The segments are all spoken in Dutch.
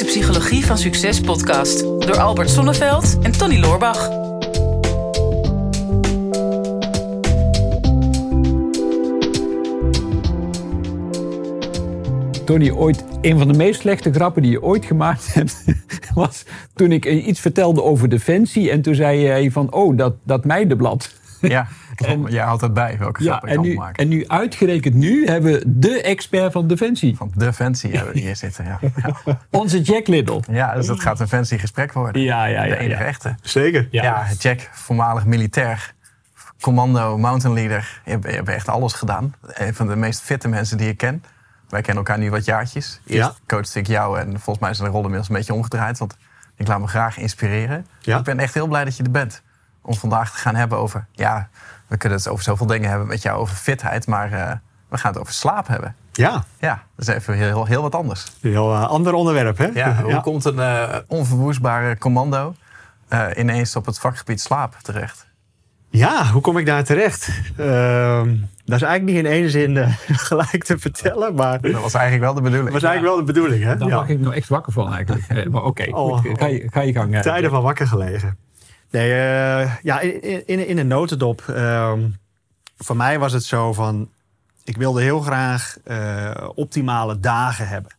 is de Psychologie van Succes podcast door Albert Sonneveld en Tony Loorbach. Tony, ooit een van de meest slechte grappen die je ooit gemaakt hebt, was toen ik iets vertelde over Defensie. En toen zei hij van, oh, dat, dat meidenblad. Ja, en, jij houdt het bij welke ja, en ik nu, maken. en nu uitgerekend nu hebben we de expert van Defensie. Van Defensie hebben we hier zitten, ja. ja. Onze Jack Little. Ja, dus dat gaat een fancy gesprek worden. Ja, ja, ja. De enige ja. echte. Zeker. Ja. Ja, Jack, voormalig militair, commando, mountain leader. Je hebt, je hebt echt alles gedaan. Een van de meest fitte mensen die ik ken. Wij kennen elkaar nu wat jaartjes. Eerst Ja. coachte ik jou en volgens mij zijn de rollen inmiddels een beetje omgedraaid. Want ik laat me graag inspireren. Ja. Ik ben echt heel blij dat je er bent. Om vandaag te gaan hebben over... Ja, we kunnen het over zoveel dingen hebben met jou over fitheid. Maar eh, we gaan het over slaap hebben. Ja, Ja, dat is even heel, heel wat anders. een heel eh, ander onderwerp, hè? Ja, hoe komt een eh, onverwoestbare commando eh, ineens op het vakgebied slaap terecht? Ja, hoe kom ik daar terecht? Ehm, dat is eigenlijk niet in één zin gelijk te vertellen, maar dat Dat was eigenlijk wel de bedoeling. was eigenlijk wel de bedoeling, hè? Daar Ja. mag ik nog echt wakker van eigenlijk. Maar oké, Oh. goed, ga, je, ga je gang. Tijden van wakker gelegen. Nee, eh, ja, in, in, een notendop. ehm, voor mij was het zo van... Ik wilde heel graag eh, optimale dagen hebben.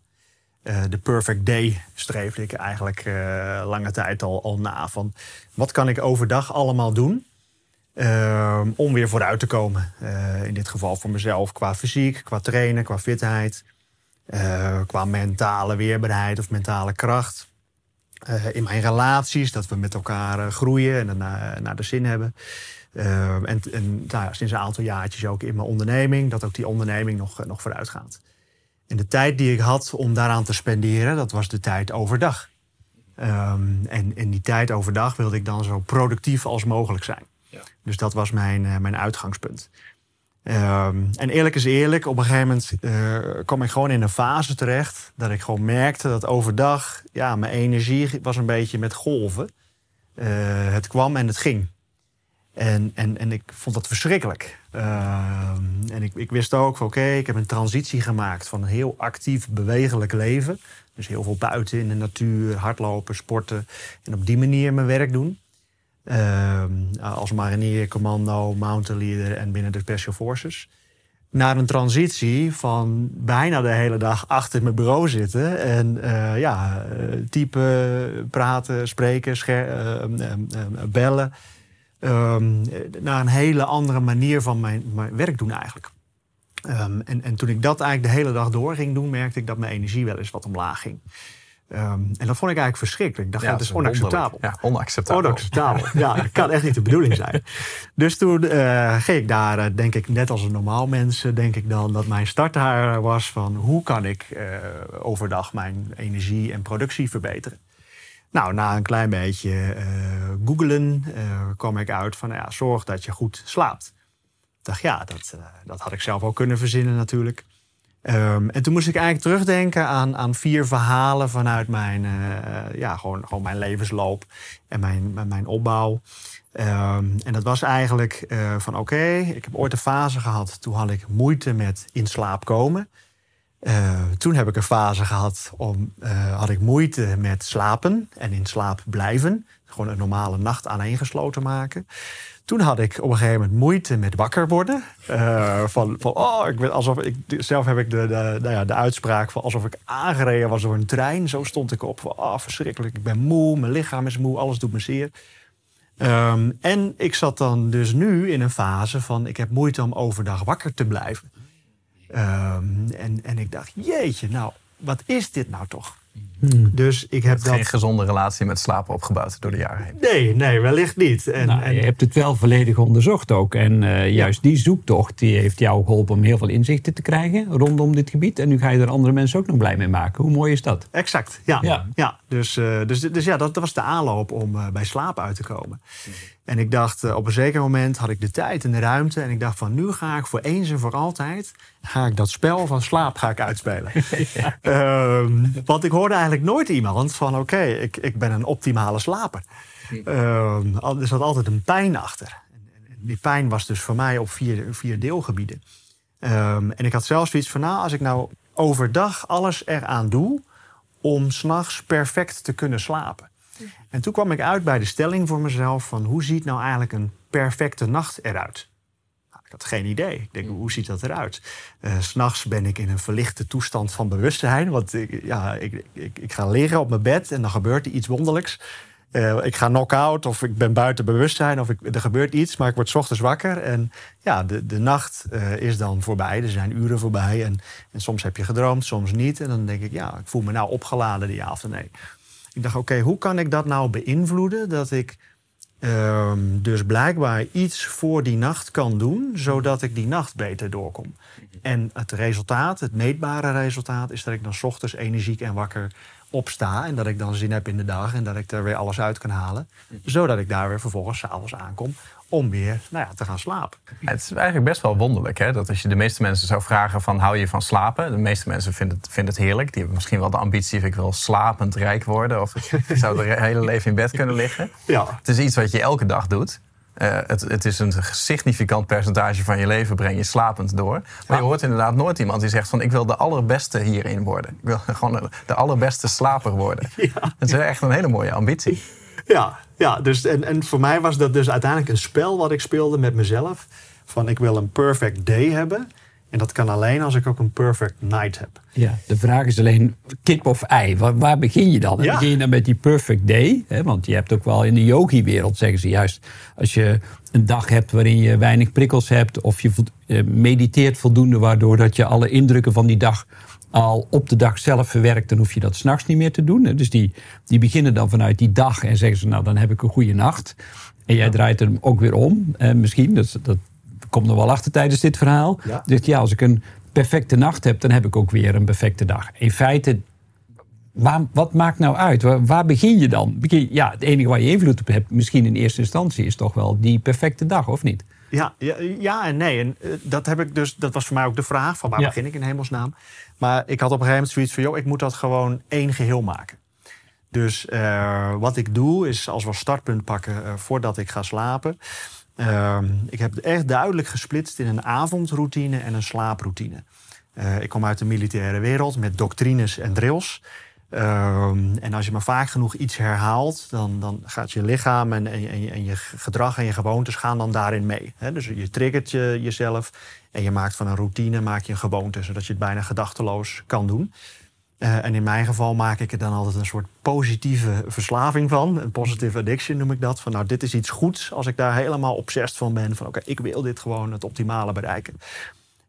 Eh, de perfect day streefde ik eigenlijk lange tijd al, al na. Van wat kan ik overdag allemaal doen ehm, om weer vooruit te komen? In dit geval voor mezelf qua fysiek, qua trainen, qua fitheid. qua mentale weerbaarheid of mentale kracht. Eh, in mijn relaties, dat we met elkaar eh, groeien en het na- naar de zin hebben. Eh, en en nou ja, sinds een aantal jaartjes ook in mijn onderneming, dat ook die onderneming nog, eh, nog vooruit gaat. En de tijd die ik had om daaraan te spenderen, dat was de tijd overdag. Ehm, en in die tijd overdag wilde ik dan zo productief als mogelijk zijn. Dus dat was mijn, eh, mijn uitgangspunt. Ehm, en eerlijk is eerlijk, op een gegeven moment eh, kwam ik gewoon in een fase terecht dat ik gewoon merkte dat overdag, ja, mijn energie was een beetje met golven. Eh, het kwam en het ging. En, en, en ik vond dat verschrikkelijk. Ehm, en ik, ik wist ook oké, ik heb een transitie gemaakt van een heel actief, bewegelijk leven. Dus heel veel buiten in de natuur, hardlopen, sporten. En op die manier mijn werk doen. Ehm, als marinier, commando, mountain leader en binnen de Special Forces. Naar een transitie van bijna de hele dag achter mijn bureau zitten. En eh, ja, eh, typen, praten, spreken, eh, eh, eh, eh, bellen. Ehm, naar een hele andere manier van mijn, mijn werk doen eigenlijk. Ehm, en, en toen ik dat eigenlijk de hele dag door ging doen, merkte ik dat mijn energie wel eens wat omlaag ging. Ehm, en dat vond ik eigenlijk verschrikkelijk. Ik dacht, Ja, dat is onacceptabel. Ja, onacceptabel. Onacceptabel. Ja, dat kan echt niet de bedoeling zijn. Dus toen eh, ging ik daar, eh, denk ik, net als een normaal mens, eh, denk ik dan, dat mijn start daar was van hoe kan ik overdag mijn energie en productie verbeteren. Nou, na een klein beetje googelen kwam ik uit van, nou ja, zorg dat je goed slaapt. Ik dacht, ja, dat, dat had ik zelf ook kunnen verzinnen natuurlijk. Ehm, en toen moest ik eigenlijk terugdenken aan, aan vier verhalen vanuit mijn, eh, ja, gewoon, gewoon mijn levensloop en mijn, mijn- opbouw. Ehm, en dat was eigenlijk eh, van oké, ik heb ooit een fase gehad. Toen had ik moeite met in slaap komen. Eh, toen heb ik een fase gehad om eh, had ik moeite met slapen en in slaap blijven. Gewoon een normale nacht aaneengesloten maken. Toen had ik op een gegeven moment moeite met wakker worden. Eh, van, van, oh, ik ben alsof ik, zelf heb ik de, de, nou ja, de uitspraak van alsof ik aangereden was door een trein. Zo stond ik op. Oh, verschrikkelijk, ik ben moe, mijn lichaam is moe, alles doet me zeer. Ehm, en ik zat dan dus nu in een fase van ik heb moeite om overdag wakker te blijven. Ehm, en, en ik dacht, jeetje, nou, wat is dit nou toch? Dus ik heb hebt geen dat. gezonde relatie met slapen opgebouwd door de jaren heen. Nee, nee, wellicht niet. En, Nou, en- je hebt het wel volledig onderzocht ook. En eh, juist die zoektocht die heeft jou geholpen om heel veel inzichten te krijgen rondom dit gebied. En nu ga je er andere mensen ook nog blij mee maken. Hoe mooi is dat? Exact, ja. Ja. ja. dus, eh, dus, dus ja, dat, dat was de aanloop om eh, bij slaap uit te komen. En ik dacht, op een zeker moment had ik de tijd en de ruimte. En ik dacht van, nu ga ik voor eens en voor altijd... ga ik dat spel van slaap ga ik uitspelen. Ehm, want ik hoorde eigenlijk nooit iemand van... oké, ik, ik ben een optimale slaper. Al- er zat altijd een pijn achter. En- Die pijn was dus voor mij op vier, vier deelgebieden. Ehm, en ik had zelfs zoiets van, nou, als ik nou overdag alles eraan doe om s'nachts perfect te kunnen slapen. En toen kwam ik uit bij de stelling voor mezelf van hoe ziet nou eigenlijk een perfecte nacht eruit? Ik had geen idee. Ik denk, hoe ziet dat eruit? Uh, S'nachts ben ik in een verlichte toestand van bewustzijn. Want ik, ja, ik, ik, ik ga liggen op mijn bed en dan gebeurt er iets wonderlijks. Uh, ik ga knock-out of ik ben buiten bewustzijn of ik, er gebeurt iets, maar ik word 's ochtends wakker. En ja, de, de nacht uh, is dan voorbij. Er zijn uren voorbij. En, en soms heb je gedroomd, soms niet. En dan denk ik, ja, ik voel me nou opgeladen die avond. Nee. Ik dacht, oké, hoe kan ik dat nou beïnvloeden? Dat ik um, dus blijkbaar iets voor die nacht kan doen, zodat ik die nacht beter doorkom. En het resultaat, het meetbare resultaat, is dat ik dan ochtends energiek en wakker opsta. En dat ik dan zin heb in de dag en dat ik er weer alles uit kan halen. Zodat ik daar weer vervolgens s'avonds aankom om weer nou ja, te gaan slapen. Het is eigenlijk best wel wonderlijk hè? dat als je de meeste mensen zou vragen van hou je van slapen? De meeste mensen vinden het, vinden het heerlijk. Die hebben misschien wel de ambitie of ik wil slapend rijk worden. Of ik zou het hele leven in bed kunnen liggen. Ja. Het is iets wat je elke dag doet. Uh, het, het, is een significant percentage van je leven breng je slapend door. Maar je hoort inderdaad nooit iemand die zegt van... ik wil de allerbeste hierin worden. Ik wil gewoon de allerbeste slaper worden. Ja. Het is echt een hele mooie ambitie. Ja, ja dus, en, en voor mij was dat dus uiteindelijk een spel wat ik speelde met mezelf. Van ik wil een perfect day hebben. En dat kan alleen als ik ook een perfect night heb. Ja, de vraag is alleen kip of ei. Waar, waar begin je dan? Ja. Begin je dan met die perfect day? Hè? Want je hebt ook wel in de yogi-wereld, zeggen ze juist... als je een dag hebt waarin je weinig prikkels hebt... of je eh, mediteert voldoende... waardoor dat je alle indrukken van die dag al op de dag zelf verwerkt... dan hoef je dat s'nachts niet meer te doen. Dus die, die beginnen dan vanuit die dag en zeggen ze... nou, dan heb ik een goede nacht. En jij draait hem ook weer om, eh, misschien. Dat, dat komt nog wel achter tijdens dit verhaal. Ja. Dus ja, als ik een perfecte nacht heb, dan heb ik ook weer een perfecte dag. In feite, waar, wat maakt nou uit? Waar, begin je dan? Begin, ja, het enige waar je invloed op hebt, misschien in eerste instantie, is toch wel die perfecte dag, of niet? Ja, ja, ja en nee. En uh, dat, heb ik dus, dat was voor mij ook de vraag: van waar begin ik in hemelsnaam? Maar ik had op een gegeven moment zoiets van: joh, ik moet dat gewoon één geheel maken. Dus uh, wat ik doe, is als we startpunt pakken uh, voordat ik ga slapen. Uh, ik heb het echt duidelijk gesplitst in een avondroutine en een slaaproutine. Uh, ik kom uit de militaire wereld met doctrines en drills. Uh, en als je maar vaak genoeg iets herhaalt, dan, dan gaat je lichaam en, en, en, je, gedrag en je gewoontes gaan dan daarin mee. Dus je triggert je, jezelf en je maakt van een routine maak je een gewoonte, zodat je het bijna gedachteloos kan doen. Uh, en in mijn geval maak ik er dan altijd een soort positieve verslaving van. Een positive addiction noem ik dat. Van nou, dit is iets goeds als ik daar helemaal obsessed van ben. Van oké, ik wil dit gewoon het optimale bereiken.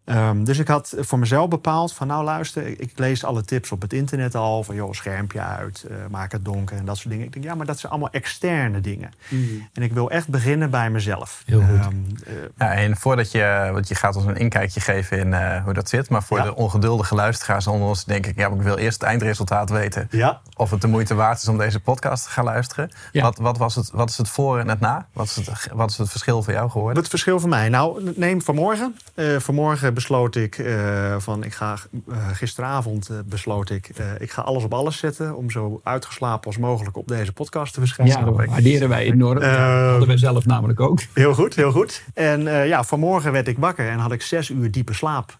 Um, dus ik had voor mezelf bepaald van nou luister, ik, lees alle tips op het internet al. Van joh, schermpje uit, uh, maak het donker en dat soort dingen. Ik denk ja, maar dat zijn allemaal externe dingen. Mm. En ik wil echt beginnen bij mezelf. Heel goed. Um, uh, ja, en voordat je, want je gaat ons een inkijkje geven in uh, hoe dat zit. Maar voor ja. de ongeduldige luisteraars onder ons denk ik, ja, ik wil eerst het eindresultaat weten. Ja. Of het de moeite waard is om deze podcast te gaan luisteren. Ja. Wat, wat, was het, wat is het voor en het na? Wat is het, wat is het verschil voor jou geworden? Het verschil voor mij? Nou, neem vanmorgen. vanmorgen besloot ik uh, van ik ga uh, gisteravond uh, besloot ik ik ga alles op alles zetten om zo uitgeslapen als mogelijk op deze podcast te verschijnen. Ja, dat waarderen wij enorm. dat hadden wij zelf namelijk ook. Heel goed, heel goed. En ja, vanmorgen werd ik wakker en had ik zes uur diepe slaap.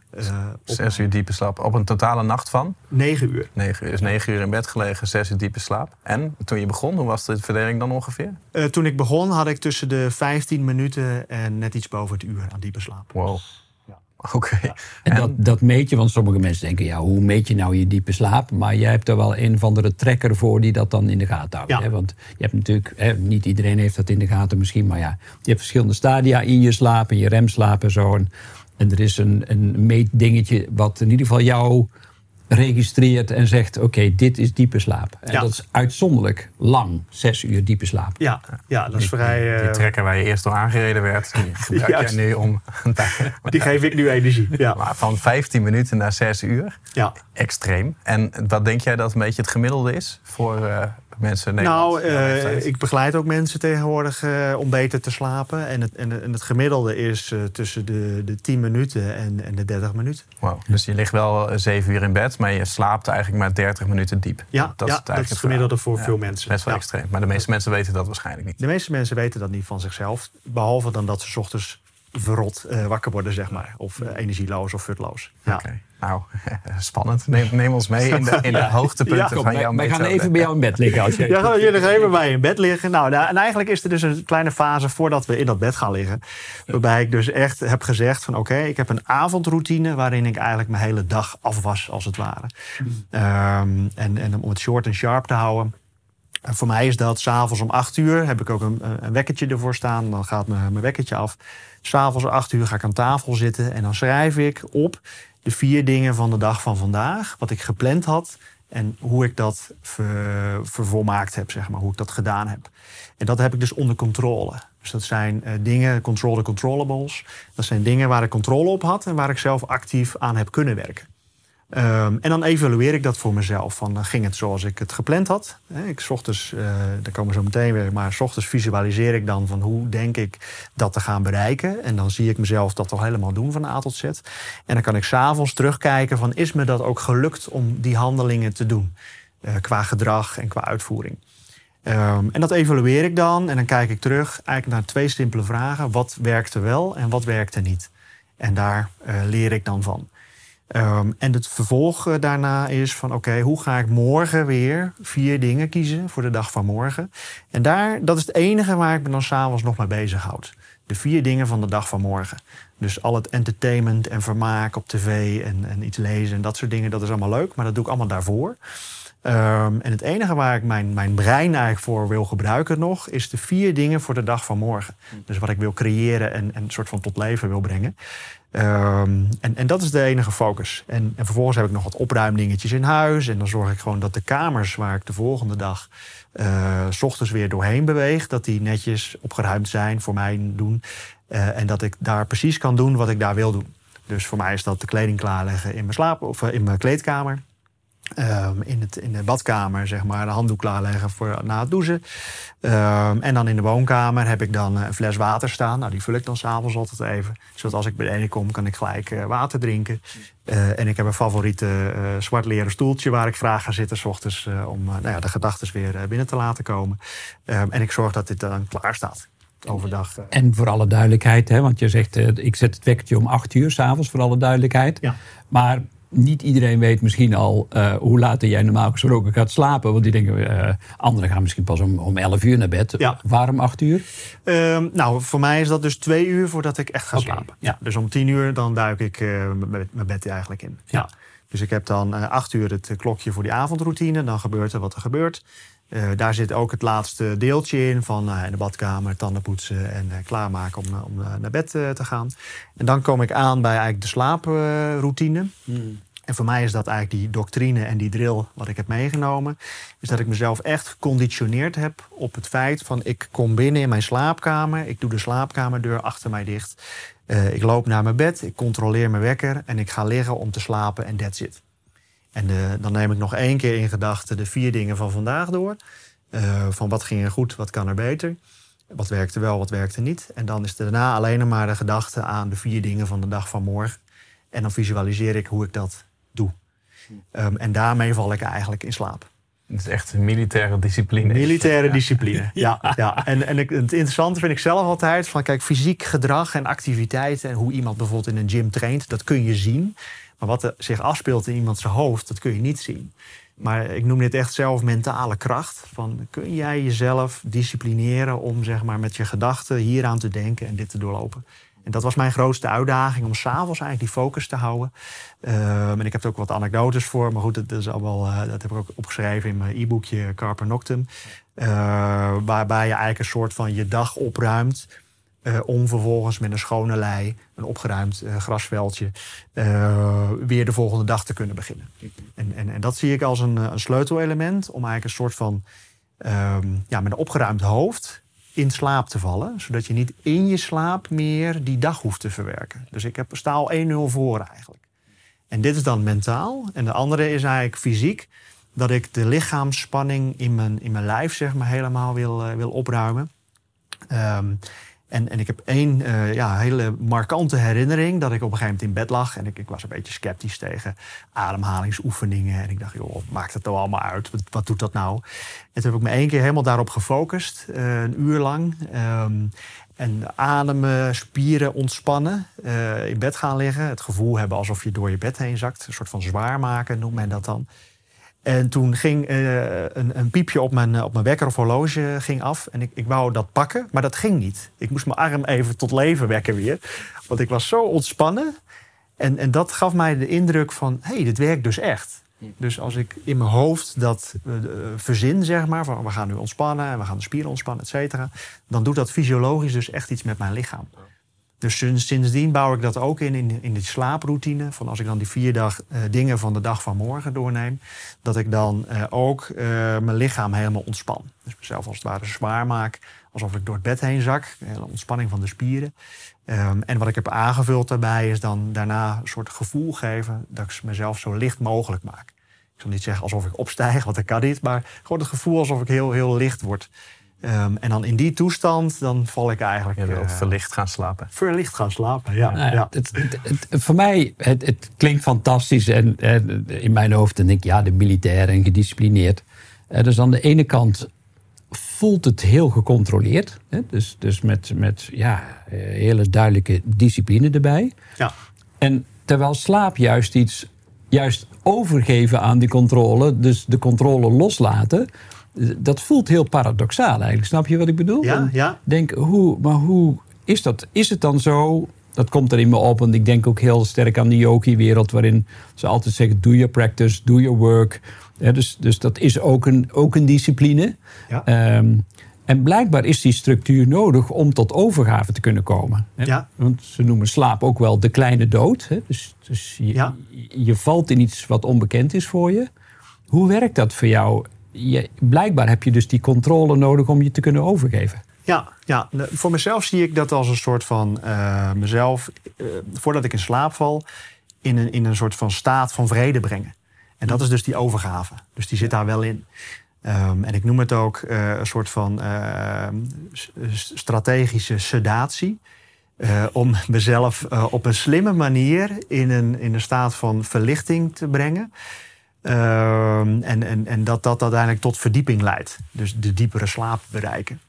zes uur diepe slaap op een totale nacht van? Negen uur. Negen uur. Dus negen uur in bed gelegen, zes uur diepe slaap. En toen je begon, hoe was de verdeling dan ongeveer? toen ik begon had ik tussen de 15 minuten en net iets boven het uur aan diepe slaap. Wow. Oké. Okay. Ja. En, en dat, dat meet je, want sommige mensen denken, ja, hoe meet je nou je diepe slaap? Maar jij hebt er wel een of andere trekker voor die dat dan in de gaten houdt. Ja. Hè? Want je hebt natuurlijk, hè, niet iedereen heeft dat in de gaten misschien, maar ja, je hebt verschillende stadia in je slaap en je remslaap en zo. En, en er is een, een meetdingetje wat in ieder geval jou registreert en zegt: Oké, dit is diepe slaap. En ja. dat is uitzonderlijk lang, zes uur diepe slaap. Ja, ja dat is vrij. Die, die trekker waar je eerst door aangereden werd, die gebruik jij nu om. die geef ik nu energie. Ja. Maar van 15 minuten naar 6 uur, ja. extreem. En wat denk jij dat een beetje het gemiddelde is voor uh, mensen? Nou, uh, ik begeleid ook mensen tegenwoordig uh, om beter te slapen. En het, en, en het gemiddelde is tussen de, de 10 minuten en, en de 30 minuten. Wow. Dus je ligt wel 7 uur in bed, maar je slaapt eigenlijk maar 30 minuten diep. Ja, dat, ja, is, dat is het gemiddelde voor ja, veel mensen. Best wel extreem. Maar de meeste mensen weten dat waarschijnlijk niet. De meeste mensen weten dat niet van zichzelf. Behalve dan dat ze ochtends verrot wakker worden, zeg maar. Of energieloos of futloos. Ja. Nou, spannend. Neem, neem, ons mee in de, in de hoogtepunten ja, van jouw Wij gaan even bij jou in bed liggen. Als je ja, gaan jullie even bij je in bed liggen. Nou, en eigenlijk is er dus een kleine fase voordat we in dat bed gaan liggen. Waarbij ik dus echt heb gezegd van oké, ik heb een avondroutine... waarin ik eigenlijk mijn hele dag afwas, als het ware. Um, en, en om het short en sharp te houden... Voor mij is dat s'avonds om acht uur heb ik ook een, een wekkertje ervoor staan. Dan gaat mijn, mijn wekkertje af. S'avonds om acht uur ga ik aan tafel zitten en dan schrijf ik op de vier dingen van de dag van vandaag, wat ik gepland had en hoe ik dat ver, vervolmaakt heb, zeg maar, hoe ik dat gedaan heb. En dat heb ik dus onder controle. Dus dat zijn uh, dingen, control the controllables. Dat zijn dingen waar ik controle op had en waar ik zelf actief aan heb kunnen werken. Um, en dan evalueer ik dat voor mezelf. Van, ging het zoals ik het gepland had? ik ochtends, uh, daar komen we zo meteen weer, maar ochtends visualiseer ik dan van hoe denk ik dat te gaan bereiken. En dan zie ik mezelf dat toch helemaal doen van A tot Z. En dan kan ik s'avonds terugkijken van is me dat ook gelukt om die handelingen te doen? Uh, qua gedrag en qua uitvoering. Um, en dat evalueer ik dan en dan kijk ik terug eigenlijk naar twee simpele vragen. Wat werkte wel en wat werkte niet? En daar leer ik dan van. Um, en het vervolg eh, daarna is van oké, hoe ga ik morgen weer vier dingen kiezen voor de dag van morgen? En daar, dat is het enige waar ik me dan s'avonds nog mee bezighoud. De vier dingen van de dag van morgen. Dus al het entertainment en vermaak op tv en, en iets lezen en dat soort dingen, dat is allemaal leuk, maar dat doe ik allemaal daarvoor. Um, en het enige waar ik mijn, mijn brein eigenlijk voor wil gebruiken nog, is de vier dingen voor de dag van morgen. Dus wat ik wil creëren en, en een soort van tot leven wil brengen. Um, en, en dat is de enige focus. En, en vervolgens heb ik nog wat opruimdingetjes in huis. En dan zorg ik gewoon dat de kamers waar ik de volgende dag uh, s ochtends weer doorheen beweeg, dat die netjes opgeruimd zijn voor mij doen. Uh, en dat ik daar precies kan doen wat ik daar wil doen. Dus voor mij is dat de kleding klaarleggen in mijn slaap of in mijn kleedkamer. Um, in, het, in de badkamer, zeg maar, de handdoek klaarleggen voor na het douchen. Um, en dan in de woonkamer heb ik dan een fles water staan. Nou, die vul ik dan s'avonds altijd even. Zodat als ik beneden kom, kan ik gelijk uh, water drinken. Uh, en ik heb een favoriete uh, zwart leren stoeltje waar ik graag ga zitten s ochtends. om nou ja, de gedachten weer binnen te laten komen. Um, en ik zorg dat dit dan klaar staat overdag. En voor alle duidelijkheid, hè, want je zegt ik zet het wekkertje om acht uur s'avonds, voor alle duidelijkheid. Ja. Maar niet iedereen weet misschien al uh, hoe laat jij normaal gesproken gaat slapen. Want die denken, uh, anderen gaan misschien pas om, om 11 uur naar bed. Ja. Waarom 8 uur? Um, nou, voor mij is dat dus twee uur voordat ik echt ga okay. slapen. Ja. Dus om 10 uur dan duik ik uh, mijn bed eigenlijk in. Ja. Dus ik heb dan 8 uur het klokje voor die avondroutine. Dan gebeurt er wat er gebeurt. Uh, daar zit ook het laatste deeltje in van uh, in de badkamer, tanden poetsen en uh, klaarmaken om, om naar bed te gaan. En dan kom ik aan bij eigenlijk de slaaproutine. Hmm. En voor mij is dat eigenlijk die doctrine en die drill wat ik heb meegenomen. Is dat ik mezelf echt geconditioneerd heb op het feit van ik kom binnen in mijn slaapkamer. Ik doe de slaapkamerdeur achter mij dicht. ik loop naar mijn bed, ik controleer mijn wekker en ik ga liggen om te slapen en that's it. En de, dan neem ik nog één keer in gedachten de vier dingen van vandaag door. Uh, van wat ging er goed, wat kan er beter. Wat werkte wel, wat werkte niet. En dan is er daarna alleen nog maar de gedachte aan de vier dingen van de dag van morgen. En dan visualiseer ik hoe ik dat doe. Um, en daarmee val ik eigenlijk in slaap. Het is echt een militaire discipline. Militaire discipline, ja. ja. En, en het interessante vind ik zelf altijd... van kijk, fysiek gedrag en activiteiten... en hoe iemand bijvoorbeeld in een gym traint... dat kun je zien. Maar wat er zich afspeelt in iemands hoofd, dat kun je niet zien. Maar ik noem dit echt zelf mentale kracht. Van, kun jij jezelf disciplineren om zeg maar, met je gedachten hieraan te denken en dit te doorlopen? En dat was mijn grootste uitdaging om s'avonds eigenlijk die focus te houden. Uh, en ik heb er ook wat anekdotes voor, maar goed, dat, is allemaal, uh, dat heb ik ook opgeschreven in mijn e-boekje Carper Noctem. Uh, waarbij je eigenlijk een soort van je dag opruimt. Uh, om vervolgens met een schone lei, een opgeruimd uh, grasveldje, uh, weer de volgende dag te kunnen beginnen. En, en, en dat zie ik als een, een sleutelelement om eigenlijk een soort van um, ja, met een opgeruimd hoofd in slaap te vallen. Zodat je niet in je slaap meer die dag hoeft te verwerken. Dus ik heb, sta al 1-0 voor eigenlijk. En dit is dan mentaal. En de andere is eigenlijk fysiek. Dat ik de lichaamsspanning in mijn, in mijn lijf zeg maar, helemaal wil, wil opruimen. Um, En, en ik heb één uh, ja, hele markante herinnering dat ik op een gegeven moment in bed lag. En ik, ik was een beetje sceptisch tegen ademhalingsoefeningen. En ik dacht, joh, maakt het nou allemaal uit? Wat, doet dat nou? En toen heb ik me één keer helemaal daarop gefocust, uh, een uur lang. Um, en ademen, spieren ontspannen, uh, in bed gaan liggen. Het gevoel hebben alsof je door je bed heen zakt. Een soort van zwaar maken noemt men dat dan. En toen ging uh, een, een, piepje op mijn, op mijn wekker of horloge ging af. En ik, ik wou dat pakken, maar dat ging niet. Ik moest mijn arm even tot leven wekken weer. Want ik was zo ontspannen. En, en dat gaf mij de indruk van, hé, hey, dit werkt dus echt. Dus als ik in mijn hoofd dat uh, verzin, zeg maar, van we gaan nu ontspannen en we gaan de spieren ontspannen, et cetera, dan doet dat fysiologisch dus echt iets met mijn lichaam. Dus sindsdien bouw ik dat ook in, in, in die slaaproutine. Van als ik dan die vier dag, uh, dingen van de dag van morgen doorneem, dat ik dan uh, ook mijn lichaam helemaal ontspan. Dus mezelf als het ware zwaar maak, alsof ik door het bed heen zak. Hele ontspanning van de spieren. Um, en wat ik heb aangevuld daarbij is dan daarna een soort gevoel geven dat ik mezelf zo licht mogelijk maak. Ik zal niet zeggen alsof ik opstijg, want dat kan niet, maar gewoon het gevoel alsof ik heel, heel licht word. Um, en dan in die toestand, dan val ik eigenlijk... Je wilt uh, verlicht gaan slapen. Verlicht gaan slapen, ja. Nou ja. Het, het, voor mij, het, het klinkt fantastisch. En, en, in mijn hoofd denk ik, ja, de militair en gedisciplineerd. Uh, dus aan de ene kant voelt het heel gecontroleerd. Hè? Dus, dus met, met ja, hele duidelijke discipline erbij. Ja. En terwijl slaap juist iets, juist overgeven aan die controle, dus de controle loslaten, dat voelt heel paradoxaal eigenlijk. Snap je wat ik bedoel? Ja, ja. Denk, hoe, maar hoe is dat? Is het dan zo? Dat komt er in me op, want ik denk ook heel sterk aan de yogi-wereld, waarin ze altijd zeggen: do your practice, do your work. Ja, dus, dus dat is ook een, ook een discipline. Ja. Um, en blijkbaar is die structuur nodig om tot overgave te kunnen komen. Hè? Ja. Want ze noemen slaap ook wel de kleine dood. Hè? Dus, dus je, Ja. je valt in iets wat onbekend is voor je. Hoe werkt dat voor jou? Blijkbaar heb je dus die controle nodig om je te kunnen overgeven. Ja, ja, voor mezelf zie ik dat als een soort van eh, mezelf, eh, voordat ik in slaap val, in een, in een soort van staat van vrede brengen. En dat is dus die overgave. Dus die zit daar wel in. Ehm, en ik noem het ook eh, een soort van eh, s- strategische sedatie. Om mezelf op een slimme manier in een, in een staat van verlichting te brengen. Ehm, en, en, en dat dat uiteindelijk tot verdieping leidt. Dus de diepere slaap bereiken.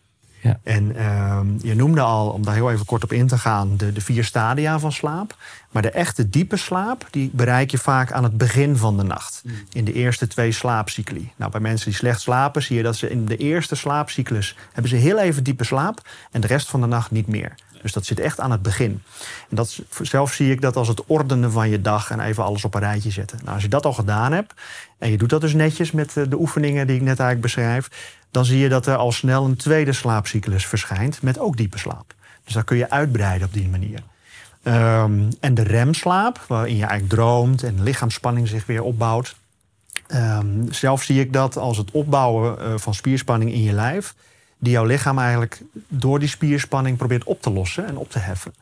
Ja. En ehm, je noemde al, om daar heel even kort op in te gaan, de, de vier stadia van slaap. Maar de echte diepe slaap, die bereik je vaak aan het begin van de nacht. In de eerste twee slaapcycli. Nou, bij mensen die slecht slapen, zie je dat ze in de eerste slaapcyclus hebben ze heel even diepe slaap en de rest van de nacht niet meer. Dus dat zit echt aan het begin. En dat, zelf zie ik dat als het ordenen van je dag en even alles op een rijtje zetten. Nou, als je dat al gedaan hebt en je doet dat dus netjes met eh, de oefeningen die ik net eigenlijk beschrijf, dan zie je dat er al snel een tweede slaapcyclus verschijnt met ook diepe slaap. Dus dat kun je uitbreiden op die manier. Ehm, en de remslaap, waarin je eigenlijk droomt en lichaamsspanning zich weer opbouwt. Ehm, zelf zie ik dat als het opbouwen eh, van spierspanning in je lijf, die jouw lichaam eigenlijk door die spierspanning probeert op te lossen en op te heffen.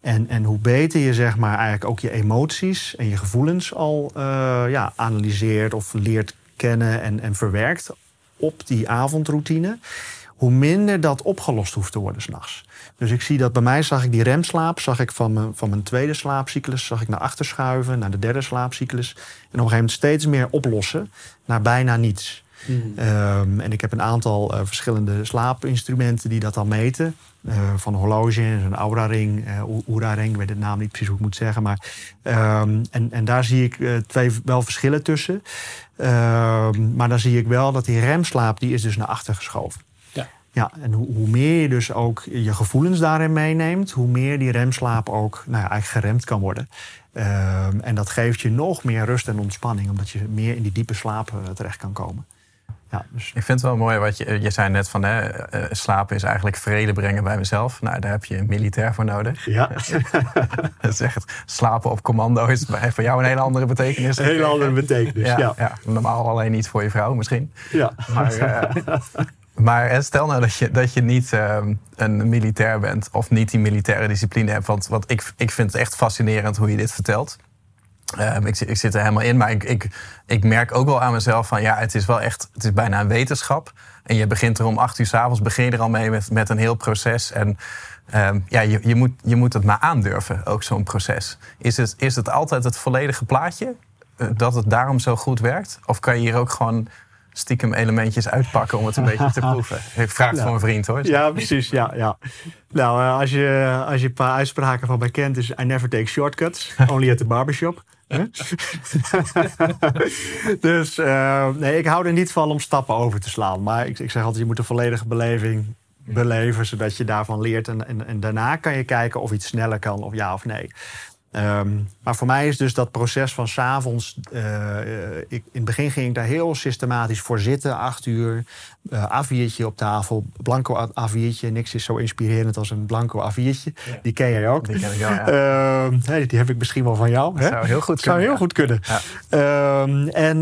En, en hoe beter je zeg maar eigenlijk ook je emoties en je gevoelens al eh, ja, analyseert of leert kennen en, en verwerkt op die avondroutine, hoe minder dat opgelost hoeft te worden s'nachts. Dus ik zie dat bij mij zag ik die remslaap, zag ik van mijn, van mijn tweede slaapcyclus, zag ik naar achter schuiven, naar de derde slaapcyclus. En op een gegeven moment steeds meer oplossen naar bijna niets. Ehm, en ik heb een aantal eh, verschillende slaapinstrumenten die dat dan meten. Eh, van een horloge, een aura-ring, eh Oura-ring, ik weet de naam niet precies hoe ik moet zeggen. Maar, ehm, en, en daar zie ik twee wel verschillen tussen. Ehm, maar dan zie ik wel dat die remslaap, die is dus naar achter geschoven. Ja. Ja, en hoe, hoe meer je dus ook je gevoelens daarin meeneemt, hoe meer die remslaap ook nou ja, eigenlijk geremd kan worden. En dat geeft je nog meer rust en ontspanning, omdat je meer in die diepe slaap terecht kan komen. Ja, dus Ik vind het wel mooi wat je, je zei net van hè, eh, slapen is eigenlijk vrede brengen bij mezelf. Nou, daar heb je een militair voor nodig. ja. Dat is echt slapen op commando is bij- voor jou een hele andere betekenis. een hele andere betekenis. Ja, Ja, ja. normaal alleen niet voor je vrouw misschien. ja. Maar, eh, maar stel nou dat je, dat je niet eh, een militair bent of niet die militaire discipline hebt. Want, want ik, ik vind het echt fascinerend hoe je dit vertelt. Ehm, ik, ik zit er helemaal in, maar ik, ik, ik merk ook wel aan mezelf van ja, het is wel echt, het is bijna een wetenschap. En je begint er om acht uur s'avonds, begin je er al mee met, met een heel proces. En Ehm, ja, je, je, moet, je moet het maar aandurven, ook zo'n proces. Is het, is het altijd het volledige plaatje? Eh, dat het daarom zo goed werkt? Of kan je hier ook gewoon stiekem elementjes uitpakken om het een beetje te proeven? Ik vraag het voor een vriend hoor. Ja, precies. Ja, ja. Nou, eh, als je, als je een paar uitspraken van mij kent, is I never take shortcuts, only at the barbershop. dus uh, nee, ik hou er niet van om stappen over te slaan. Maar ik, ik zeg altijd, je moet een volledige beleving beleven, zodat je daarvan leert. En, en, en, daarna kan je kijken of iets sneller kan, of ja of nee. Ehm, maar voor mij is dus dat proces van s'avonds. Uh, in het begin ging ik daar heel systematisch voor zitten, acht uur. Uh, A4'tje op tafel, blanco A4'tje. Niks is zo inspirerend als een blanco A4'tje. Die ken jij ook. Die ken ik wel, ja. uh, die heb ik misschien wel van jou. Dat hè? zou heel goed kunnen. Zou heel goed kunnen. Ehm, en,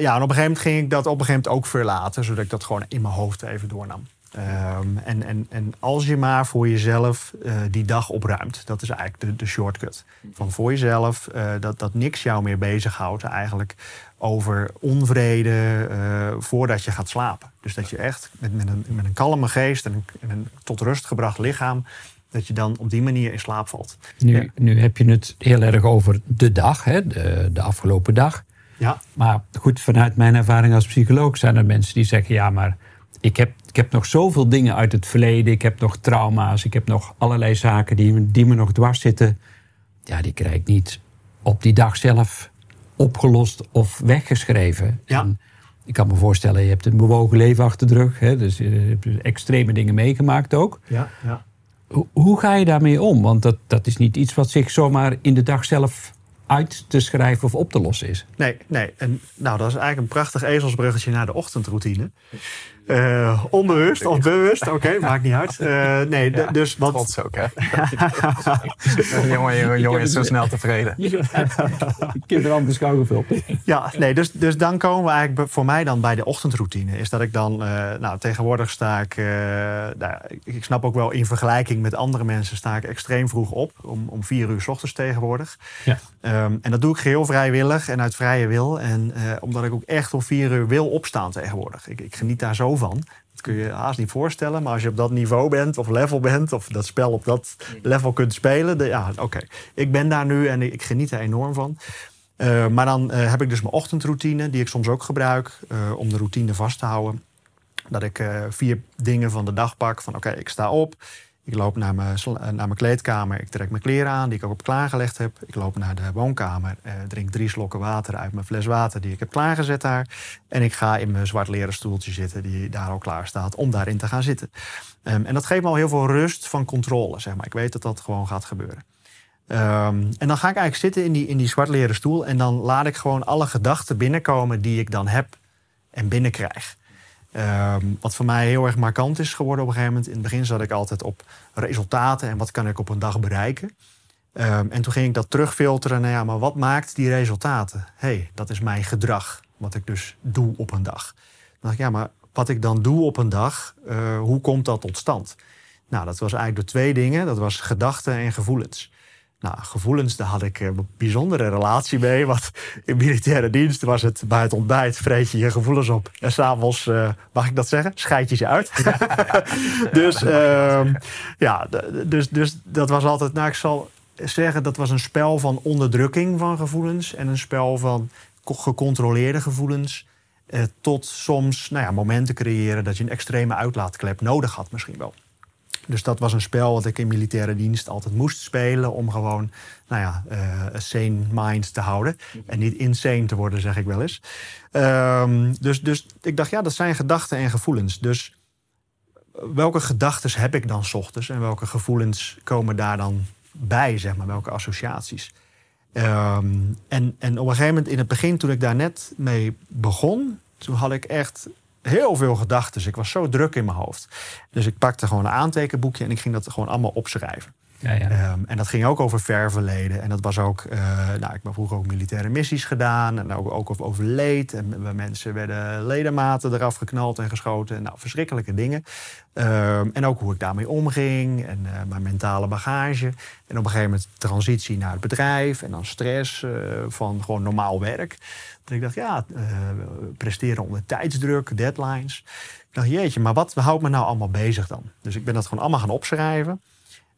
ja, en op een gegeven moment ging ik dat op een gegeven moment ook verlaten, zodat ik dat gewoon in mijn hoofd even doornam. Um, en, en, en als je maar voor jezelf uh, die dag opruimt, dat is eigenlijk de, de shortcut. Van voor jezelf, uh, dat, dat niks jou meer bezighoudt eigenlijk over onvrede uh, voordat je gaat slapen. Dus dat je echt met, met, een, met een kalme geest en een, en een tot rust gebracht lichaam dat je dan op die manier in slaap valt. Nu, ja. nu heb je het heel erg over de dag, hè, de, de afgelopen dag. Ja. Maar goed, vanuit mijn ervaring als psycholoog zijn er mensen die zeggen: ja, maar ik heb, ik heb nog zoveel dingen uit het verleden. Ik heb nog trauma's. Ik heb nog allerlei zaken die, die me nog dwars zitten. Ja, die krijg ik niet op die dag zelf opgelost of weggeschreven. Ja. En ik kan me voorstellen, je hebt een bewogen leven achter de rug. Hè, dus je hebt extreme dingen meegemaakt ook. Ja, ja. Hoe, hoe ga je daarmee om? Want dat, dat is niet iets wat zich zomaar in de dag zelf uit te schrijven of op te lossen is. Nee, nee. En nou, dat is eigenlijk een prachtig ezelsbruggetje naar de ochtendroutine. Uh, onbewust of bewust, oké, okay, maakt niet uit. Uh, nee, ja, dus wat. Trots ook, hè? jongen, jongen, jongen is zo snel tevreden. Kinderen beschouwen gevuld. ja, nee, dus, dus dan komen we eigenlijk voor mij dan bij de ochtendroutine. Is dat ik dan, uh, nou, tegenwoordig sta ik, nou, ik snap ook wel in vergelijking met andere mensen, sta ik extreem vroeg op, om, om vier uur s ochtends tegenwoordig. Ja. Um, en dat doe ik geheel vrijwillig en uit vrije wil. En omdat ik ook echt om vier uur wil opstaan tegenwoordig. Ik, ik geniet daar zo van. Dat kun je haast niet voorstellen. Maar als je op dat niveau bent of level bent... of dat spel op dat level kunt spelen... De, ja, oké. Ik ben daar nu en ik geniet er enorm van. Uh, maar dan uh, heb ik dus mijn ochtendroutine... die ik soms ook gebruik uh, om de routine vast te houden. Dat ik vier dingen van de dag pak. Van oké, ik sta op... Ik loop naar mijn, naar mijn kleedkamer, ik trek mijn kleren aan die ik ook op klaargelegd heb. Ik loop naar de woonkamer, eh, drink drie slokken water uit mijn fles water die ik heb klaargezet daar. En ik ga in mijn zwart leren stoeltje zitten die daar al klaar staat om daarin te gaan zitten. Um, en dat geeft me al heel veel rust van controle, zeg maar. Ik weet dat dat gewoon gaat gebeuren. Um, en dan ga ik eigenlijk zitten in die, in die zwart leren stoel en dan laat ik gewoon alle gedachten binnenkomen die ik dan heb en binnenkrijg. Um, wat voor mij heel erg markant is geworden op een gegeven moment. In het begin zat ik altijd op resultaten en wat kan ik op een dag bereiken. Um, en toen ging ik dat terugfilteren. Nou ja, maar wat maakt die resultaten? Hé, hey, dat is mijn gedrag. Wat ik dus doe op een dag. Dan dacht ik, ja, maar wat ik dan doe op een dag, uh, hoe komt dat tot stand? Nou, dat was eigenlijk door twee dingen. Dat was gedachten en gevoelens. Nou, gevoelens, daar had ik een bijzondere relatie mee. Want in militaire dienst was het bij het ontbijt vreet je je gevoelens op. En s'avonds, uh, mag ik dat zeggen, scheid je ze uit. dus, uh, ja, dus, dus dat was altijd, nou ik zal zeggen, dat was een spel van onderdrukking van gevoelens. En een spel van gecontroleerde gevoelens. Uh, tot soms nou ja, momenten creëren dat je een extreme uitlaatklep nodig had misschien wel. Dus dat was een spel wat ik in militaire dienst altijd moest spelen om gewoon, nou ja, uh, sane mind te houden. En niet insane te worden, zeg ik wel eens. Um, dus, dus ik dacht, ja, dat zijn gedachten en gevoelens. Dus welke gedachten heb ik dan s ochtends en welke gevoelens komen daar dan bij, zeg maar, welke associaties? Um, en, en op een gegeven moment in het begin, toen ik daar net mee begon, toen had ik echt heel veel gedachten. Ik was zo druk in mijn hoofd. Dus ik pakte gewoon een aantekenboekje en ik ging dat gewoon allemaal opschrijven. Um, en dat ging ook over ver verleden. En dat was ook, uh, nou, ik heb vroeger ook militaire missies gedaan. En ook, ook over leed. En mensen werden ledematen eraf geknald en geschoten. Nou, verschrikkelijke dingen. Um, en ook hoe ik daarmee omging. En uh, mijn mentale bagage. En op een gegeven moment transitie naar het bedrijf. En dan stress uh, van gewoon normaal werk. Dat ik dacht, ja, presteren onder tijdsdruk, deadlines. Ik dacht, jeetje, maar wat houdt me nou allemaal bezig dan? Dus ik ben dat gewoon allemaal gaan opschrijven.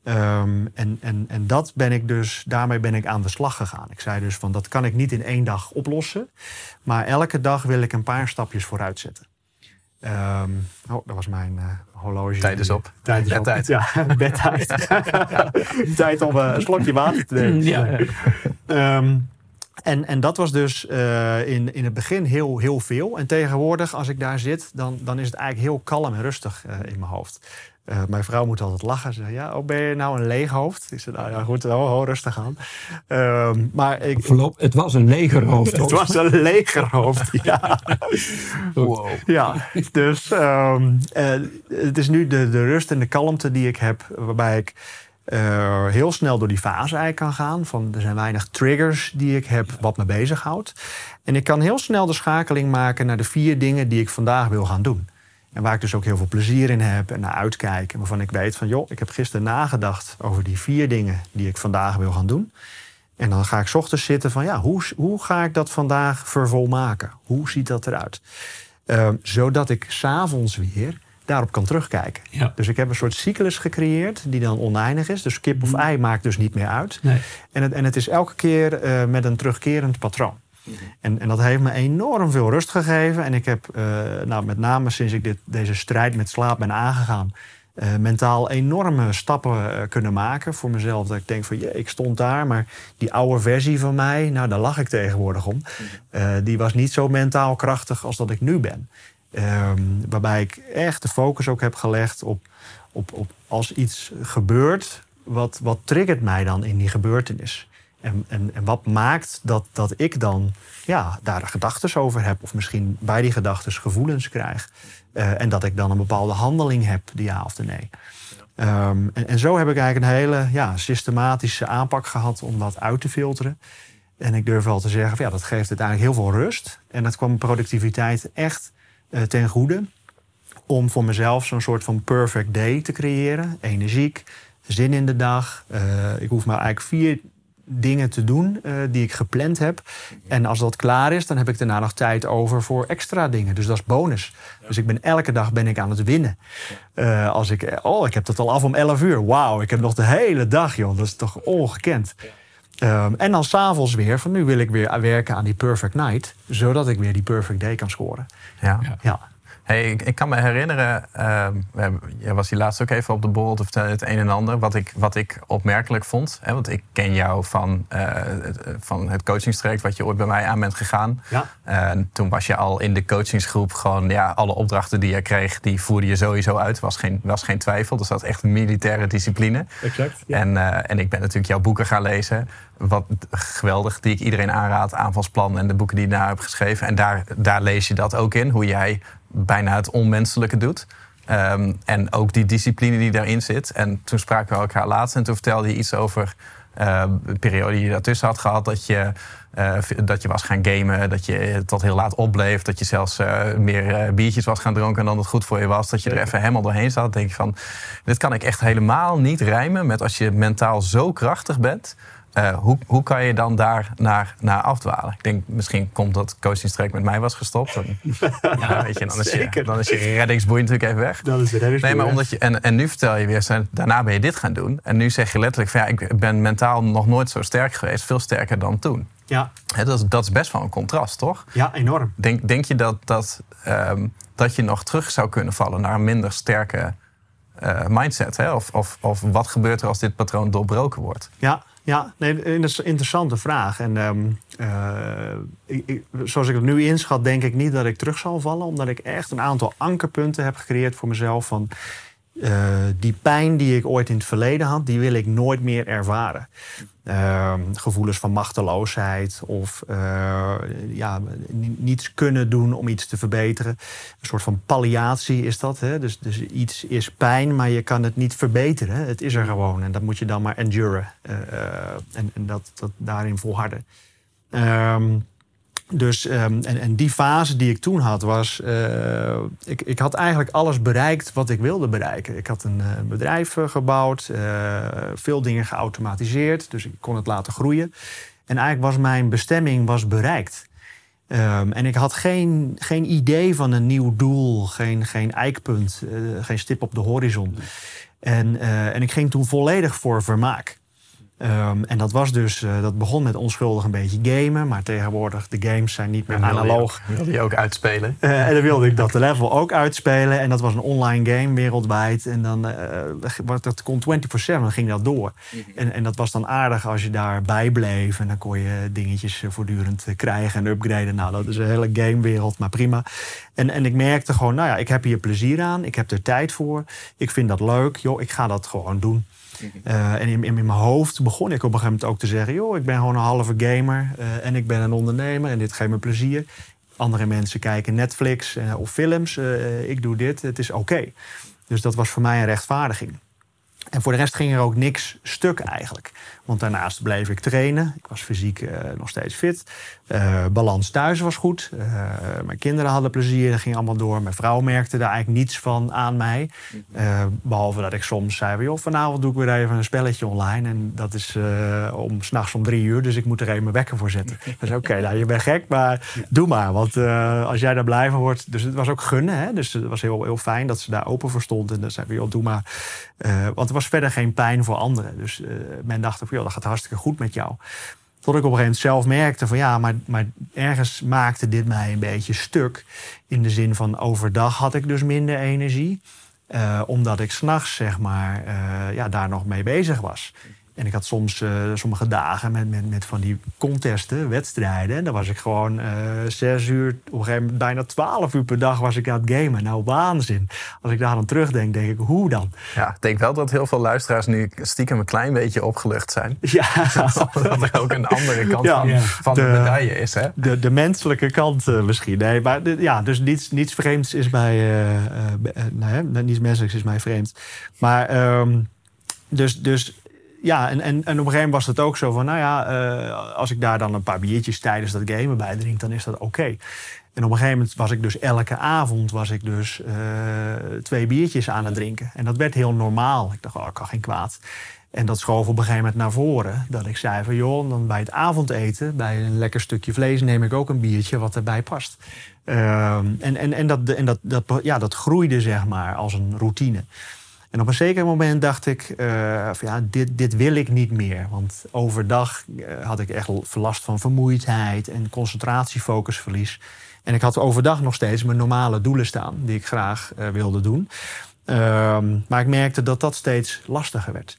Ehm, en, en, en dat ben ik dus, daarmee ben ik aan de slag gegaan. Ik zei dus van dat kan ik niet in één dag oplossen. Maar elke dag wil ik een paar stapjes vooruit zetten. Ehm, oh, dat was mijn uh, horloge. Tijd is op. Tijd is bedtijd. Ja, bedtijd. Tijd om uh, een slokje water te nemen. Ja. Um, en, en dat was dus uh, in, in het begin heel, heel veel. En tegenwoordig, als ik daar zit, dan, dan is het eigenlijk heel kalm en rustig in mijn hoofd. Uh, mijn vrouw moet altijd lachen. Ze zegt, ja, oh, ben je nou een leeg hoofd? Ik zeg, nou ja, goed, oh, rustig aan. Uh, maar ik, Verloop, het was een legerhoofd. het was een legerhoofd, ja. wow. Ja, dus um, het is nu de, de rust en de kalmte die ik heb... waarbij ik uh, heel snel door die fase eigenlijk kan gaan. Van, er zijn weinig triggers die ik heb wat me bezighoudt. En ik kan heel snel de schakeling maken naar de vier dingen die ik vandaag wil gaan doen. En waar ik dus ook heel veel plezier in heb en naar uitkijk. En waarvan ik weet van, joh, ik heb gisteren nagedacht over die vier dingen die ik vandaag wil gaan doen. En dan ga ik ochtends zitten van, ja, hoe, hoe ga ik dat vandaag vervolmaken? Hoe ziet dat eruit? Uh, zodat ik s'avonds weer daarop kan terugkijken. Ja. Dus ik heb een soort cyclus gecreëerd die dan oneindig is. Dus kip of mhm. ei maakt dus niet meer uit. Nee. En, het, en het is elke keer uh, met een terugkerend patroon. Mhm. En, en dat heeft me enorm veel rust gegeven. En ik heb, uh, nou, met name sinds ik dit, deze strijd met slaap ben aangegaan, uh, mentaal enorme stappen kunnen maken voor mezelf. Dat ik denk van, ja, ik stond daar, maar die oude versie van mij, nou, daar lach ik tegenwoordig om. Mhm. die was niet zo mentaal krachtig als dat ik nu ben. Um, waarbij ik echt de focus ook heb gelegd op, op, op als iets gebeurt, wat, wat triggert mij dan in die gebeurtenis? En, en, en wat maakt dat, dat ik dan ja, daar gedachten over heb, of misschien bij die gedachten gevoelens krijg. Uh, en dat ik dan een bepaalde handeling heb, de ja of de nee. Um, en, en, zo heb ik eigenlijk een hele ja, systematische aanpak gehad om dat uit te filteren. En ik durf wel te zeggen, van, ja, dat geeft uiteindelijk heel veel rust. En dat kwam productiviteit echt uh, ten goede. Om voor mezelf zo'n soort van perfect day te creëren. Energiek, zin in de dag. Uh, ik hoef maar eigenlijk vier dingen te doen uh, die ik gepland heb. En als dat klaar is, dan heb ik daarna nog tijd over voor extra dingen. Dus dat is bonus. Dus ik ben elke dag ben ik aan het winnen. Uh, als ik, oh, ik heb dat al af om 11 uur. Wauw, ik heb nog de hele dag, joh. Dat is toch ongekend. Um, en dan s'avonds weer, van nu wil ik weer werken aan die perfect night. Zodat ik weer die perfect day kan scoren. Ja. ja. Hey, ik, ik, kan me herinneren, uh, jij was hier laatst ook even op de borrel te vertellen het een en ander. Wat ik, wat ik opmerkelijk vond. Hè, want ik ken jou van, uh, het, van het coachingstraject wat je ooit bij mij aan bent gegaan. Ja. Uh, toen was je al in de coachingsgroep gewoon, ja, alle opdrachten die je kreeg, die voerde je sowieso uit. Was geen, was geen twijfel. Dus dat is echt een militaire discipline. Exact. Ja. En, en ik ben natuurlijk jouw boeken gaan lezen. Wat geweldig, die ik iedereen aanraad. Aanvalsplan en de boeken die je daar heb geschreven. En daar, daar lees je dat ook in. Hoe jij bijna het onmenselijke doet. Um, en ook die discipline die daarin zit. En toen spraken we elkaar laatst en toen vertelde je iets over uh, de periode die je daartussen had gehad. Dat je, uh, dat je was gaan gamen, dat je tot heel laat opbleef. Dat je zelfs uh, meer biertjes was gaan drinken dan het goed voor je was. Dat je er even helemaal doorheen zat. Dan denk je van, dit kan ik echt helemaal niet rijmen met als je mentaal zo krachtig bent. Uh, hoe, hoe kan je dan daar naar, naar afdwalen? Ik denk, misschien komt dat coachingstreek met mij was gestopt. Dan, ja, weet je, dan, is je, dan is je reddingsboei natuurlijk even weg. Dan is de reddingsboei nee, maar omdat je, en, en nu vertel je weer, daarna ben je dit gaan doen. En nu zeg je letterlijk van ja, ik ben mentaal nog nooit zo sterk geweest. Veel sterker dan toen. Ja. He, dat, is, dat is best wel een contrast, toch? Ja, enorm. Denk, denk je dat, dat, um, dat je nog terug zou kunnen vallen naar een minder sterke uh, mindset? Hè? Of, of, of wat gebeurt er als dit patroon doorbroken wordt? Ja, ja, nee, dat is een interessante vraag. En uh, ik, ik, zoals ik het nu inschat, denk ik niet dat ik terug zal vallen. Omdat ik echt een aantal ankerpunten heb gecreëerd voor mezelf. Van uh, die pijn die ik ooit in het verleden had, die wil ik nooit meer ervaren. Uh, gevoelens van machteloosheid of uh, ja, niets kunnen doen om iets te verbeteren. Een soort van palliatie is dat. Hè? Dus, dus iets is pijn, maar je kan het niet verbeteren. Het is er gewoon en dat moet je dan maar enduren. Uh, en, en dat, dat daarin volharden. Um, dus, um, en, en die fase die ik toen had, was. Uh, ik, ik had eigenlijk alles bereikt wat ik wilde bereiken. Ik had een uh, bedrijf uh, gebouwd, veel dingen geautomatiseerd, dus ik kon het laten groeien. En eigenlijk was mijn bestemming was bereikt. Um, en ik had geen, geen idee van een nieuw doel, geen, geen eikpunt, geen stip op de horizon. En, en ik ging toen volledig voor vermaak. Ehm, en dat was dus, uh, dat begon met onschuldig een beetje gamen, maar tegenwoordig de games zijn niet meer analoog. Je, wilde je ook uitspelen? Uh, en dan wilde ik dat level ook uitspelen. En dat was een online game wereldwijd. En dan uh, dat kon 24-7, ging dat door. Mhm. en, en dat was dan aardig als je daarbij bleef. En dan kon je dingetjes voortdurend krijgen en upgraden. Nou, dat is een hele gamewereld, maar prima. En, en ik merkte gewoon, nou ja, ik heb hier plezier aan. Ik heb er tijd voor. Ik vind dat leuk. Joh, ik ga dat gewoon doen. Uh, en in, in, mijn hoofd begon ik op een gegeven moment ook te zeggen: joh, ik ben gewoon een halve gamer uh, en ik ben een ondernemer en dit geeft me plezier. Andere mensen kijken Netflix uh, of films. ik doe dit, het is oké. Dus dat was voor mij een rechtvaardiging. En voor de rest ging er ook niks stuk eigenlijk. Want daarnaast bleef ik trainen. Ik was fysiek uh, nog steeds fit. Uh, balans thuis was goed. Uh, mijn kinderen hadden plezier, dat ging allemaal door. Mijn vrouw merkte daar eigenlijk niets van aan mij. behalve dat ik soms zei: joh, vanavond doe ik weer even een spelletje online. En dat is om s'nachts om drie uur, dus ik moet er even mijn wekker voor zetten. dus oké, okay, nou, je bent gek, maar doe maar. Want als jij daar blij van wordt. Dus het was ook gunnen. Hè? Dus het was heel, heel fijn dat ze daar open voor stond. En dan zei: joh, doe maar. want er was verder geen pijn voor anderen. Dus men dacht: dat gaat hartstikke goed met jou. Tot ik op een gegeven moment zelf merkte van ja, maar, maar ergens maakte dit mij een beetje stuk. In de zin van overdag had ik dus minder energie. Uh, omdat ik s'nachts zeg maar uh, ja, daar nog mee bezig was. En ik had soms uh, sommige dagen met, met, met van die contesten, wedstrijden. En dan was ik gewoon uh, zes uur, op een gegeven moment bijna twaalf uur per dag was ik aan het gamen. Nou, waanzin. Als ik daar aan terugdenk, denk ik, hoe dan? Ja, ik denk wel dat heel veel luisteraars nu stiekem een klein beetje opgelucht zijn. Ja. dat er ook een andere kant ja, van, van de, de, medaille is, hè? De, de menselijke kant uh, misschien. Nee, maar de, ja, dus niets, niets vreemds is mij... niets menselijks is mij vreemd. Maar... Um, dus, dus ja, en, en, en op een gegeven moment was het ook zo van, nou ja, uh, als ik daar dan een paar biertjes tijdens dat gamen bij drink, dan is dat oké. En op een gegeven moment was ik dus elke avond was ik dus uh, twee biertjes aan het drinken. En dat werd heel normaal. Ik dacht, oh, ik kan geen kwaad. En dat schoof op een gegeven moment naar voren. Dat ik zei van, joh, dan bij het avondeten, bij een lekker stukje vlees, neem ik ook een biertje wat erbij past. Uh, en en, en, dat, en dat, dat, ja, dat groeide, zeg maar, als een routine. En op een zeker moment dacht ik, uh, ja, dit, dit wil ik niet meer. Want overdag uh, had ik echt last van vermoeidheid en concentratiefocusverlies. En ik had overdag nog steeds mijn normale doelen staan, die ik graag uh, wilde doen. Ehm, maar ik merkte dat dat steeds lastiger werd.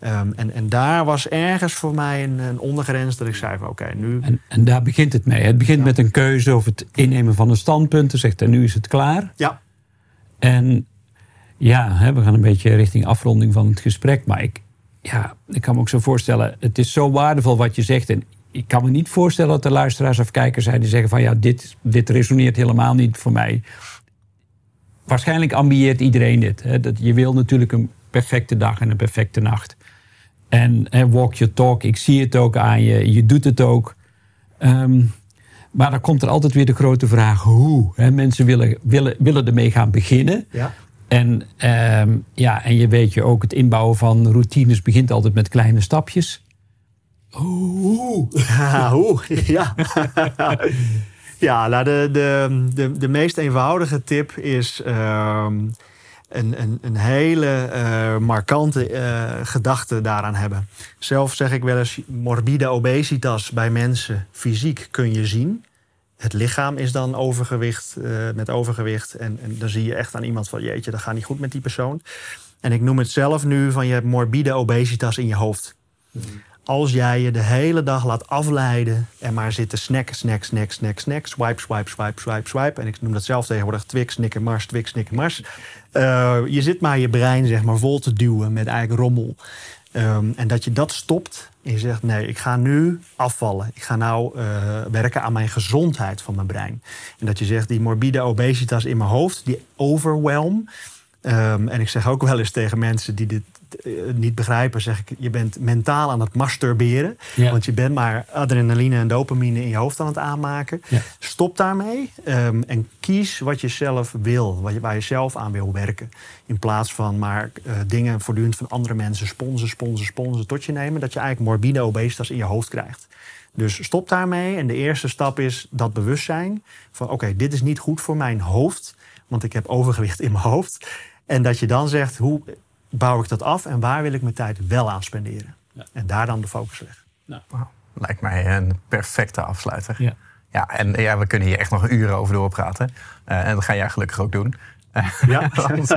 Um, en, en daar was ergens voor mij een, een ondergrens dat ik zei van oké, nu... En, en daar begint het mee. Het begint ja. met een keuze of het innemen van een standpunt. Dan zegt en nu is het klaar. Ja. En ja, hè, we gaan een beetje richting afronding van het gesprek. Maar ik, ja, ik kan me ook zo voorstellen, het is zo waardevol wat je zegt. En ik kan me niet voorstellen dat er luisteraars of kijkers zijn die zeggen van ja, dit, dit resoneert helemaal niet voor mij. Waarschijnlijk ambieert iedereen dit. Hè? Dat je wil natuurlijk een perfecte dag en een perfecte nacht. En hè, walk your talk, ik zie het ook aan je, je doet het ook. Um, maar dan komt er altijd weer de grote vraag hoe. Hè? Mensen willen, willen, willen ermee gaan beginnen. Ja. En, um, ja, en je weet je ook, het inbouwen van routines begint altijd met kleine stapjes. Oeh. Ja, oeh. Ja. ja, nou de, de, de, de meest eenvoudige tip is um, een, een, een hele uh, markante uh, gedachte daaraan hebben. Zelf zeg ik wel eens, morbide obesitas bij mensen fysiek kun je zien het lichaam is dan overgewicht, uh, met overgewicht. En, en dan zie je echt aan iemand van jeetje, dat gaat niet goed met die persoon. En ik noem het zelf nu van je hebt morbide obesitas in je hoofd. Als jij je de hele dag laat afleiden en maar zit te snack, snack, snack, snack, snack, swipe, swipe, swipe, swipe, swipe. En ik noem dat zelf tegenwoordig Twix, Snicker, Mars, Twix, Snicker, Mars. Uh, je zit maar je brein zeg maar vol te duwen met eigenlijk rommel. Um, en dat je dat stopt en je zegt: nee, ik ga nu afvallen. Ik ga nou uh, werken aan mijn gezondheid van mijn brein. En dat je zegt: die morbide obesitas in mijn hoofd, die overwhelm. Um, en ik zeg ook wel eens tegen mensen die dit eh, niet begrijpen, zeg ik, je bent mentaal aan het masturberen. Ja. Want je bent maar adrenaline en dopamine in je hoofd aan het aanmaken. Ja. Stop daarmee um, en kies wat je zelf wil, wat je, waar je zelf aan wil werken. In plaats van maar uh, dingen voortdurend van andere mensen sponsen, sponsen, sponsen tot je nemen. Dat je eigenlijk morbide obesitas in je hoofd krijgt. Dus stop daarmee. En de eerste stap is dat bewustzijn van oké, okay, dit is niet goed voor mijn hoofd. Want ik heb overgewicht in mijn hoofd. En dat je dan zegt, hoe bouw ik dat af en waar wil ik mijn tijd wel aan spenderen? En daar dan de focus leggen. Nou. Lijkt mij een perfecte afsluiter. Ja. Ja, en ja, we kunnen hier echt nog uren over doorpraten. Uh, en dat ga jij gelukkig ook doen. Ja. want,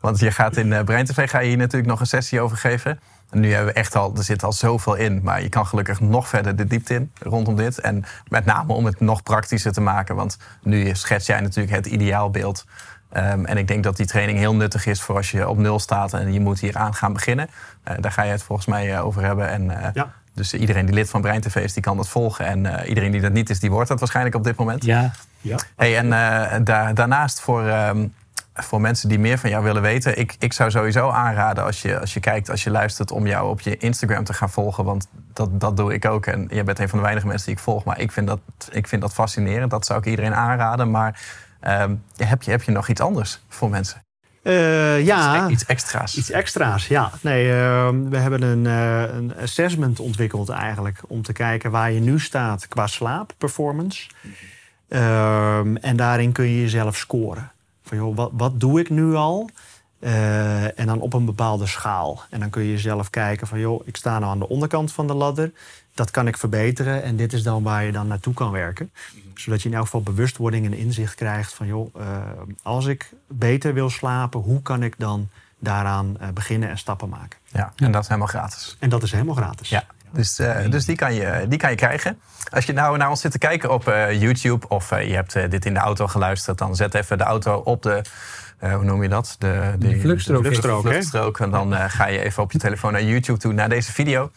want, je gaat in uh, Brein TV ga je hier natuurlijk nog een sessie over geven. En nu hebben we echt al, er zit al zoveel in. Maar je kan gelukkig nog verder de diepte in rondom dit. En met name om het nog praktischer te maken. Want nu schets jij natuurlijk het ideaalbeeld. Um, en ik denk dat die training heel nuttig is voor als je op nul staat en je moet hier aan gaan beginnen. Uh, daar ga je het volgens mij uh, over hebben. En, uh, ja. Dus iedereen die lid van Brein TV is, die kan dat volgen. En iedereen die dat niet is, die wordt dat waarschijnlijk op dit moment. Ja. ja. Hey, en da daarnaast voor, um, voor mensen die meer van jou willen weten. Ik, ik zou sowieso aanraden als je, als je kijkt, als je luistert, om jou op je Instagram te gaan volgen. Want dat, dat doe ik ook. En jij bent een van de weinige mensen die ik volg. Maar ik vind dat, ik vind dat fascinerend. Dat zou ik iedereen aanraden. Maar heb, je, heb je nog iets anders voor mensen? Uh, ja. Iets, iets, extra's. Iets extra's, ja. Nee, uh, we hebben een, uh, een, assessment ontwikkeld eigenlijk... om te kijken waar je nu staat qua slaapperformance. Ehm, en daarin kun je jezelf scoren. Van, joh, wat, wat doe ik nu al? en dan op een bepaalde schaal. En dan kun je jezelf kijken van... joh, ik sta nou aan de onderkant van de ladder. Dat kan ik verbeteren. En dit is dan waar je dan naartoe kan werken zodat je in elk geval bewustwording en inzicht krijgt van joh, uh, als ik beter wil slapen, hoe kan ik dan daaraan uh, beginnen en stappen maken? Ja, en dat is helemaal gratis. En dat is helemaal gratis. Ja. Dus, uh, dus die, kan je, die kan je krijgen. Als je nou naar ons zit te kijken op YouTube of je hebt dit in de auto geluisterd, dan zet even de auto op de. hoe noem je dat? De, de, de vluchtstrook. De vluchtstrook, vluchtstrook en dan ga je even op je telefoon naar YouTube toe, naar deze video.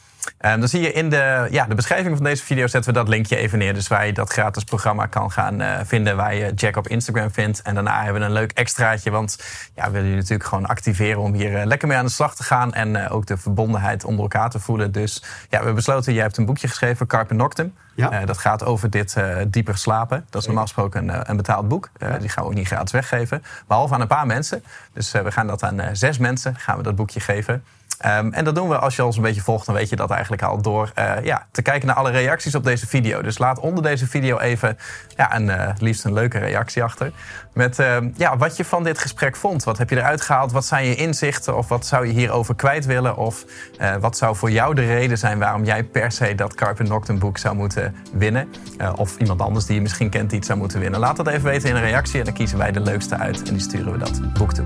Um, dan zie je in de, ja, de beschrijving van deze video zetten we dat linkje even neer. Dus waar je dat gratis programma kan gaan uh, vinden. Waar je Jack op Instagram vindt. En daarna hebben we een leuk extraatje. Want ja, we willen je natuurlijk gewoon activeren om hier uh, lekker mee aan de slag te gaan. En uh, ook de verbondenheid onder elkaar te voelen. Dus ja, we hebben besloten, jij hebt een boekje geschreven, Carpe Noctem. Ja. dat gaat over dit dieper slapen. Dat is normaal gesproken een, een betaald boek. Die gaan we ook niet gratis weggeven. Behalve aan een paar mensen. Dus we gaan dat aan zes mensen gaan we dat boekje geven. Um, en dat doen we als je ons een beetje volgt, dan weet je dat eigenlijk al door uh, ja, te kijken naar alle reacties op deze video. Dus laat onder deze video even ja, een, uh, liefst een leuke reactie achter. Met uh, ja, wat je van dit gesprek vond. Wat heb je eruit gehaald? Wat zijn je inzichten? Of wat zou je hierover kwijt willen? Of eh, wat zou voor jou de reden zijn waarom jij per se dat Carpe Noctem boek zou moeten winnen? of iemand anders die je misschien kent die het zou moeten winnen. Laat dat even weten in een reactie en dan kiezen wij de leukste uit en die sturen we dat boek toe.